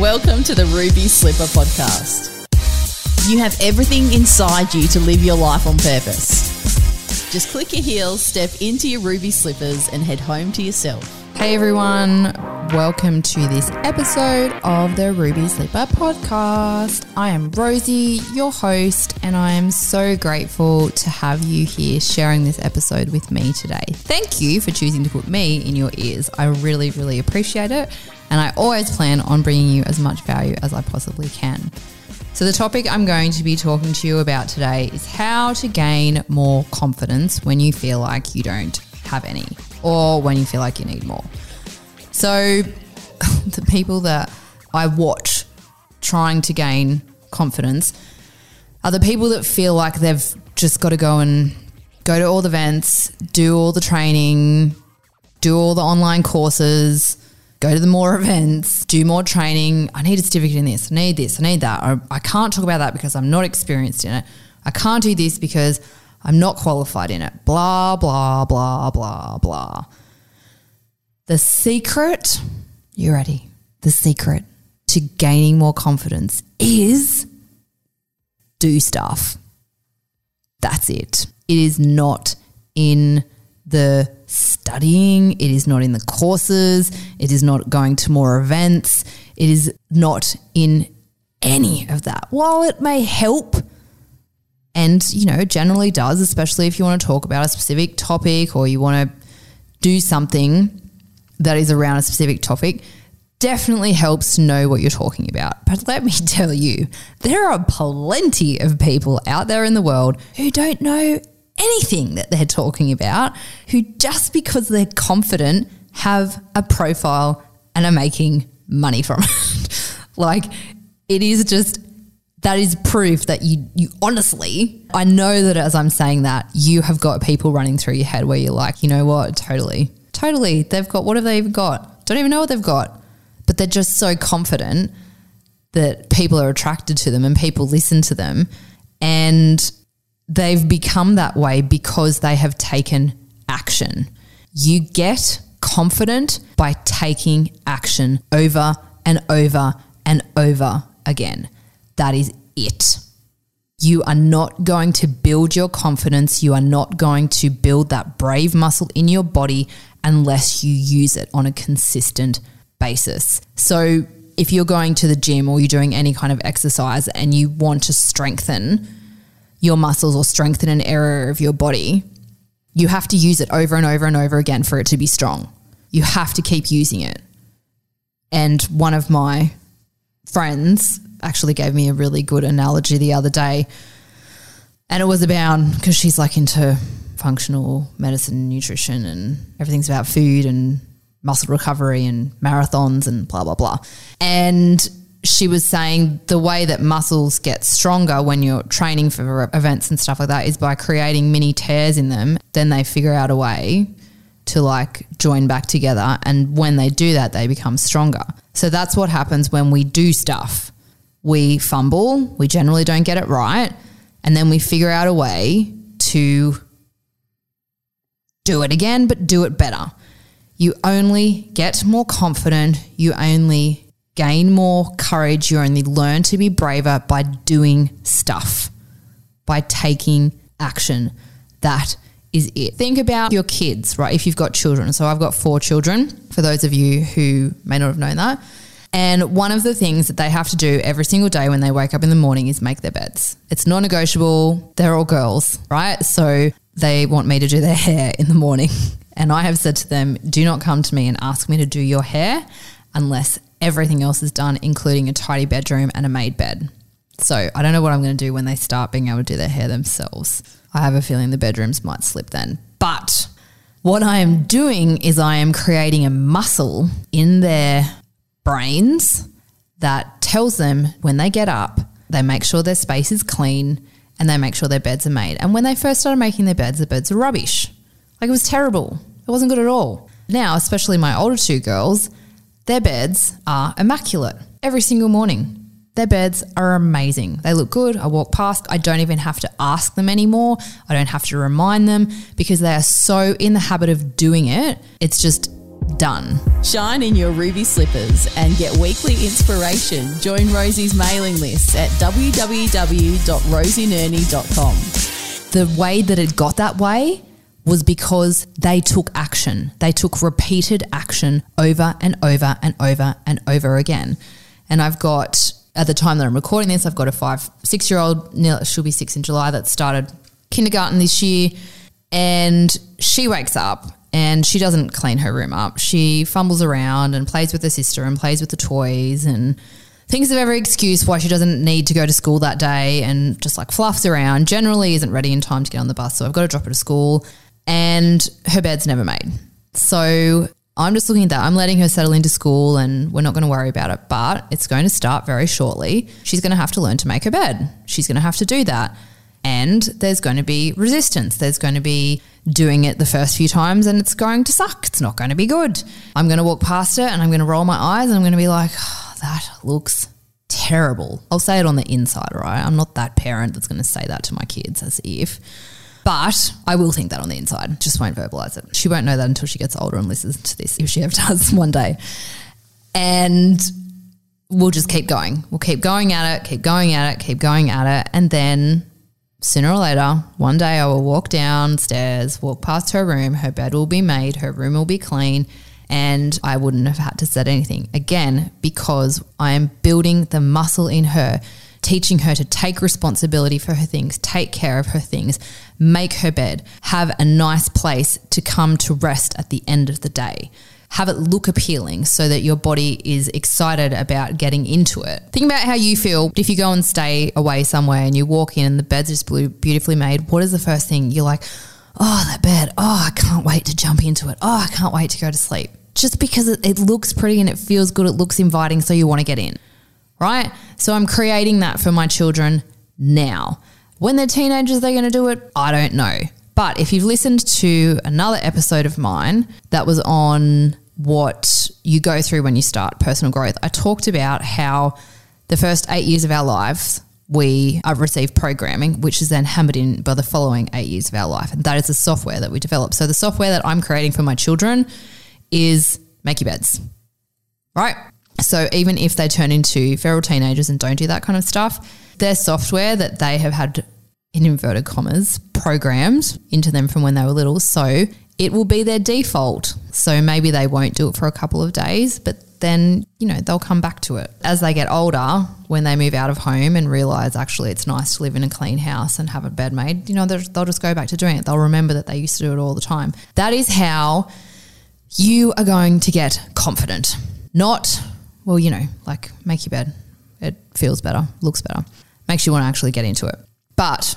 Welcome to the Ruby Slipper Podcast. You have everything inside you to live your life on purpose. Just click your heels, step into your ruby slippers, and head home to yourself. Hey everyone, welcome to this episode of the Ruby Slipper podcast. I am Rosie, your host, and I am so grateful to have you here sharing this episode with me today. Thank you for choosing to put me in your ears. I really, really appreciate it, and I always plan on bringing you as much value as I possibly can. So, the topic I'm going to be talking to you about today is how to gain more confidence when you feel like you don't have any or when you feel like you need more. So, the people that I watch trying to gain confidence are the people that feel like they've just got to go and go to all the events, do all the training, do all the online courses, go to the more events, do more training. I need a certificate in this, I need this, I need that. Or I can't talk about that because I'm not experienced in it. I can't do this because I'm not qualified in it. Blah, blah, blah, blah, blah. The secret, you ready? The secret to gaining more confidence is do stuff. That's it. It is not in the studying, it is not in the courses, it is not going to more events, it is not in any of that. While it may help, and you know, generally does, especially if you want to talk about a specific topic or you want to do something that is around a specific topic, definitely helps to know what you're talking about. But let me tell you, there are plenty of people out there in the world who don't know anything that they're talking about, who just because they're confident have a profile and are making money from it. like it is just that is proof that you you honestly I know that as I'm saying that you have got people running through your head where you're like, you know what, totally. Totally. They've got what have they even got? Don't even know what they've got. But they're just so confident that people are attracted to them and people listen to them and they've become that way because they have taken action. You get confident by taking action over and over and over again. That is it. You are not going to build your confidence. You are not going to build that brave muscle in your body unless you use it on a consistent basis. So, if you're going to the gym or you're doing any kind of exercise and you want to strengthen your muscles or strengthen an area of your body, you have to use it over and over and over again for it to be strong. You have to keep using it. And one of my friends actually gave me a really good analogy the other day. And it was about because she's like into functional medicine, nutrition, and everything's about food and muscle recovery and marathons and blah, blah, blah. And she was saying the way that muscles get stronger when you're training for events and stuff like that is by creating mini tears in them. Then they figure out a way to like join back together. And when they do that, they become stronger. So that's what happens when we do stuff. We fumble, we generally don't get it right. And then we figure out a way to do it again, but do it better. You only get more confident. You only gain more courage. You only learn to be braver by doing stuff, by taking action. That is it. Think about your kids, right? If you've got children. So I've got four children, for those of you who may not have known that. And one of the things that they have to do every single day when they wake up in the morning is make their beds. It's non negotiable. They're all girls, right? So they want me to do their hair in the morning. And I have said to them, do not come to me and ask me to do your hair unless everything else is done, including a tidy bedroom and a made bed. So I don't know what I'm going to do when they start being able to do their hair themselves. I have a feeling the bedrooms might slip then. But what I am doing is I am creating a muscle in their brains that tells them when they get up, they make sure their space is clean and they make sure their beds are made. And when they first started making their beds, the beds were rubbish. Like it was terrible. It wasn't good at all. Now, especially my older two girls, their beds are immaculate every single morning. Their beds are amazing. They look good. I walk past. I don't even have to ask them anymore. I don't have to remind them because they are so in the habit of doing it. It's just Done. Shine in your ruby slippers and get weekly inspiration. Join Rosie's mailing list at www.rosienerney.com. The way that it got that way was because they took action. They took repeated action over and over and over and over again. And I've got, at the time that I'm recording this, I've got a five, six year old, she'll be six in July, that started kindergarten this year. And she wakes up and she doesn't clean her room up. She fumbles around and plays with her sister and plays with the toys and thinks of every excuse why she doesn't need to go to school that day and just like fluffs around. Generally isn't ready in time to get on the bus. So I've got to drop her to school and her bed's never made. So I'm just looking at that. I'm letting her settle into school and we're not going to worry about it, but it's going to start very shortly. She's going to have to learn to make her bed. She's going to have to do that. And there's going to be resistance. There's going to be doing it the first few times and it's going to suck. It's not going to be good. I'm going to walk past it and I'm going to roll my eyes and I'm going to be like, oh, that looks terrible. I'll say it on the inside, right? I'm not that parent that's going to say that to my kids as if. But I will think that on the inside. Just won't verbalize it. She won't know that until she gets older and listens to this, if she ever does one day. And we'll just keep going. We'll keep going at it, keep going at it, keep going at it. And then sooner or later, one day I will walk downstairs, walk past her room, her bed will be made, her room will be clean, and I wouldn't have had to set anything. Again, because I am building the muscle in her, teaching her to take responsibility for her things, take care of her things, make her bed, have a nice place to come to rest at the end of the day have it look appealing so that your body is excited about getting into it. Think about how you feel if you go and stay away somewhere and you walk in and the bed's just beautifully made. What is the first thing you're like, oh, that bed, oh, I can't wait to jump into it. Oh, I can't wait to go to sleep. Just because it, it looks pretty and it feels good, it looks inviting, so you want to get in, right? So I'm creating that for my children now. When they're teenagers, they're going to do it. I don't know. But if you've listened to another episode of mine that was on what you go through when you start personal growth, I talked about how the first eight years of our lives, we uh, receive programming, which is then hammered in by the following eight years of our life. And that is the software that we develop. So the software that I'm creating for my children is make your beds, right? So even if they turn into feral teenagers and don't do that kind of stuff, their software that they have had in inverted commas, programmed into them from when they were little. So it will be their default. So maybe they won't do it for a couple of days, but then, you know, they'll come back to it. As they get older, when they move out of home and realize actually it's nice to live in a clean house and have a bed made, you know, they'll just go back to doing it. They'll remember that they used to do it all the time. That is how you are going to get confident. Not, well, you know, like make your bed. It feels better, looks better, makes you want to actually get into it. But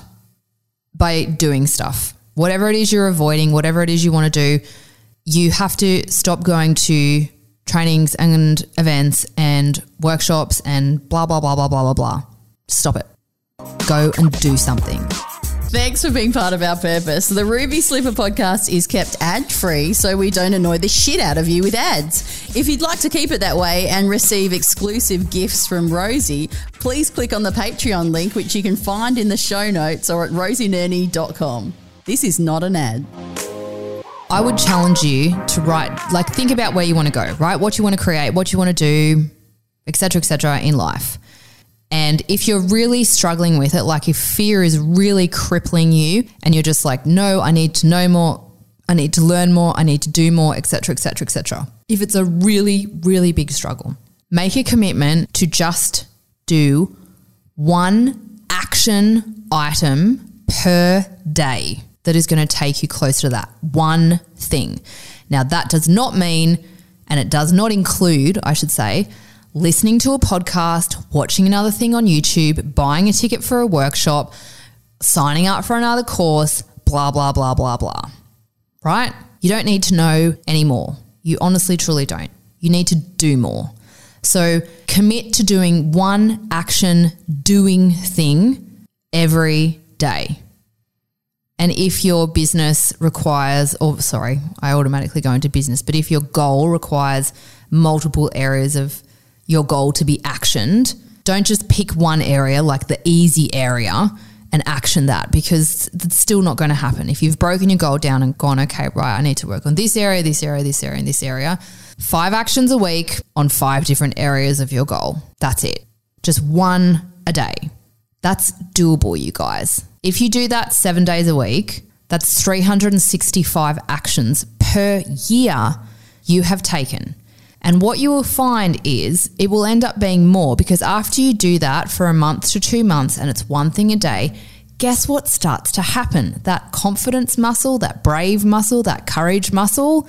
by doing stuff, whatever it is you're avoiding, whatever it is you want to do, you have to stop going to trainings and events and workshops and blah, blah, blah, blah, blah, blah, blah. Stop it. Go and do something. Thanks for being part of our purpose. The Ruby Slipper podcast is kept ad free so we don't annoy the shit out of you with ads. If you'd like to keep it that way and receive exclusive gifts from Rosie, please click on the Patreon link, which you can find in the show notes or at rosienerney.com. This is not an ad. I would challenge you to write, like, think about where you want to go, right? What you want to create, what you want to do, etc., etc. in life. And if you're really struggling with it, like if fear is really crippling you and you're just like, no, I need to know more, I need to learn more, I need to do more, etc., etc., etc. If it's a really, really big struggle, make a commitment to just do one action item per day that is going to take you closer to that one thing. Now, that does not mean, and it does not include, I should say, listening to a podcast, watching another thing on YouTube, buying a ticket for a workshop, signing up for another course, blah, blah, blah, blah, blah. Right? You don't need to know anymore. You honestly, truly don't. You need to do more. So commit to doing one action doing thing every day. And if your business requires, or sorry, I automatically go into business, but if your goal requires multiple areas of your goal to be actioned. Don't just pick one area, like the easy area, and action that because it's still not going to happen. If you've broken your goal down and gone, okay, right, I need to work on this area, this area, this area, and this area, five actions a week on five different areas of your goal. That's it. Just one a day. That's doable, you guys. If you do that seven days a week, that's 365 actions per year you have taken. And what you will find is it will end up being more because after you do that for a month to two months and it's one thing a day, guess what starts to happen? That confidence muscle, that brave muscle, that courage muscle,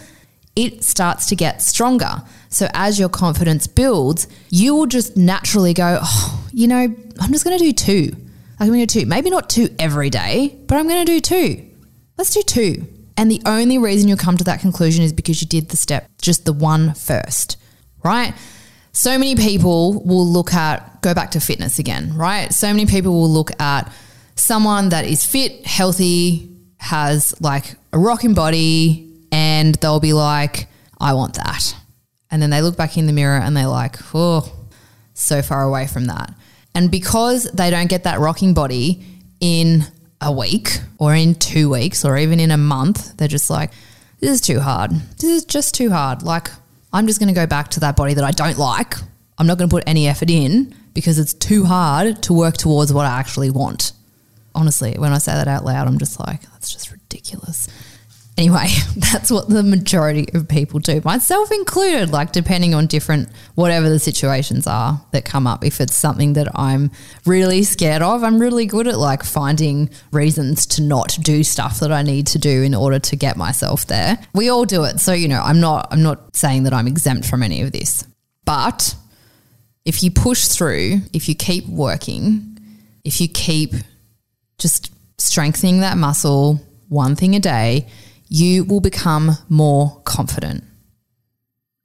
it starts to get stronger. So as your confidence builds, you will just naturally go, oh, you know, I'm just going to do two. I'm going to do two. Maybe not two every day, but I'm going to do two. Let's do two. And the only reason you'll come to that conclusion is because you did the step, just the one first, right? So many people will look at, go back to fitness again, right? So many people will look at someone that is fit, healthy, has like a rocking body, and they'll be like, I want that. And then they look back in the mirror and they're like, oh, so far away from that. And because they don't get that rocking body in a week or in two weeks or even in a month, they're just like, this is too hard. This is just too hard. Like, I'm just going to go back to that body that I don't like. I'm not going to put any effort in because it's too hard to work towards what I actually want. Honestly, when I say that out loud, I'm just like, that's just ridiculous. Anyway, that's what the majority of people do, myself included, like depending on different, whatever the situations are that come up. If it's something that I'm really scared of, I'm really good at like finding reasons to not do stuff that I need to do in order to get myself there. We all do it. So, you know, I'm not, I'm not saying that I'm exempt from any of this, but if you push through, if you keep working, if you keep just strengthening that muscle, one thing a day, you will become more confident.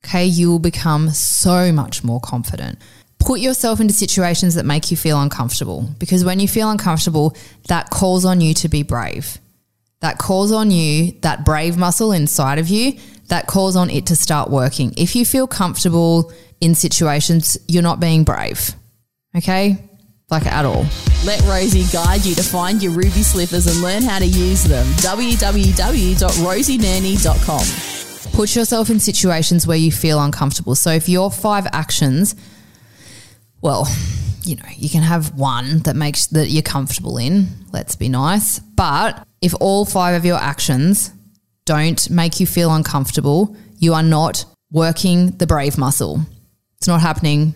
Okay, you will become so much more confident. Put yourself into situations that make you feel uncomfortable because when you feel uncomfortable, that calls on you to be brave. That calls on you, that brave muscle inside of you, that calls on it to start working. If you feel comfortable in situations, you're not being brave. Okay? Like at all. Let Rosie guide you to find your ruby slippers and learn how to use them. www.rosienerney.com. Put yourself in situations where you feel uncomfortable. So if your five actions, well, you know, you can have one that makes that you're comfortable in. Let's be nice. But if all five of your actions don't make you feel uncomfortable, you are not working the brave muscle. It's not happening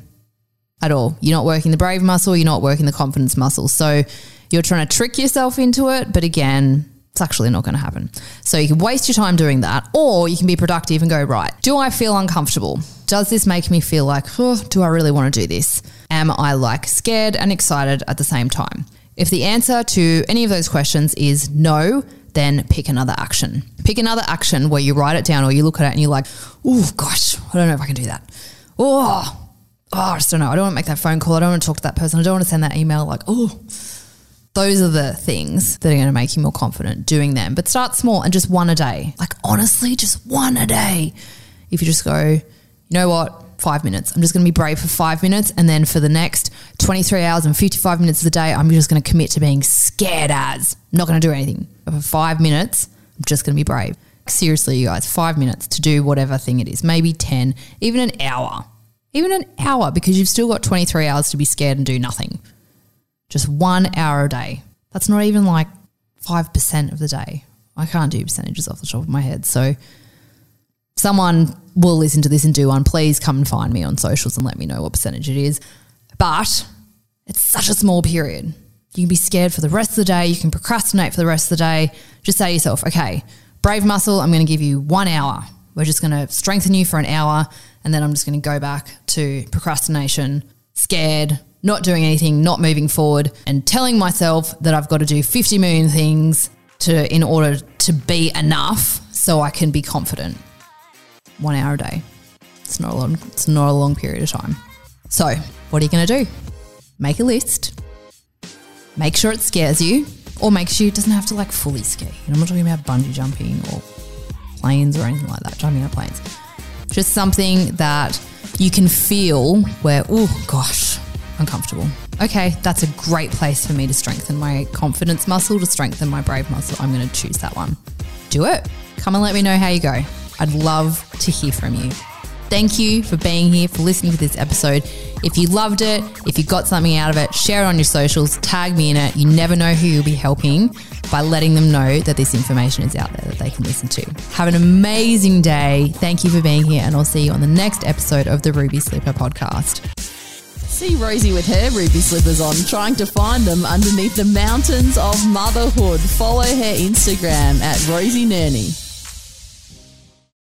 at all. You're not working the brave muscle, you're not working the confidence muscle. So you're trying to trick yourself into it, but again, it's actually not going to happen. So you can waste your time doing that, or you can be productive and go, right, do I feel uncomfortable? Does this make me feel like, oh, do I really want to do this? Am I like scared and excited at the same time? If the answer to any of those questions is no, then pick another action. Pick another action where you write it down or you look at it and you're like, oh gosh, I don't know if I can do that. Oh, oh, I just don't know. I don't want to make that phone call. I don't want to talk to that person. I don't want to send that email. Like, oh, those are the things that are going to make you more confident doing them. But start small and just one a day. Like, honestly, just one a day. If you just go, you know what? Five minutes. I'm just going to be brave for five minutes. And then for the next 23 hours and 55 minutes of the day, I'm just going to commit to being scared as. I'm not going to do anything. But for five minutes, I'm just going to be brave. Seriously, you guys, five minutes to do whatever thing it is, maybe 10, even an hour even an hour, because you've still got 23 hours to be scared and do nothing. Just one hour a day. That's not even like 5% of the day. I can't do percentages off the top of my head. So, someone will listen to this and do one. Please come and find me on socials and let me know what percentage it is. But it's such a small period. You can be scared for the rest of the day. You can procrastinate for the rest of the day. Just say to yourself, okay, brave muscle, I'm going to give you one hour. We're just going to strengthen you for an hour and then I'm just going to go back to procrastination, scared, not doing anything, not moving forward, and telling myself that I've got to do 50 million things to in order to be enough so I can be confident. One hour a day. It's not a long it's not a long period of time. So, what are you going to do? Make a list. Make sure it scares you or make sure it doesn't have to like fully scare you. I'm not talking about bungee jumping or planes or anything like that, jumping out of planes just something that you can feel where, oh gosh, uncomfortable. okay, that's a great place for me to strengthen my confidence muscle, to strengthen my brave muscle. I'm going to choose that one. Do it. Come and let me know how you go. I'd love to hear from you. Thank you for being here, for listening to this episode. If you loved it, if you got something out of it, share it on your socials, tag me in it. You never know who you'll be helping by letting them know that this information is out there that they can listen to. Have an amazing day. Thank you for being here, and I'll see you on the next episode of the Ruby Slipper podcast. See Rosie with her ruby slippers on, trying to find them underneath the mountains of motherhood. Follow her Instagram at Rosie Nerney.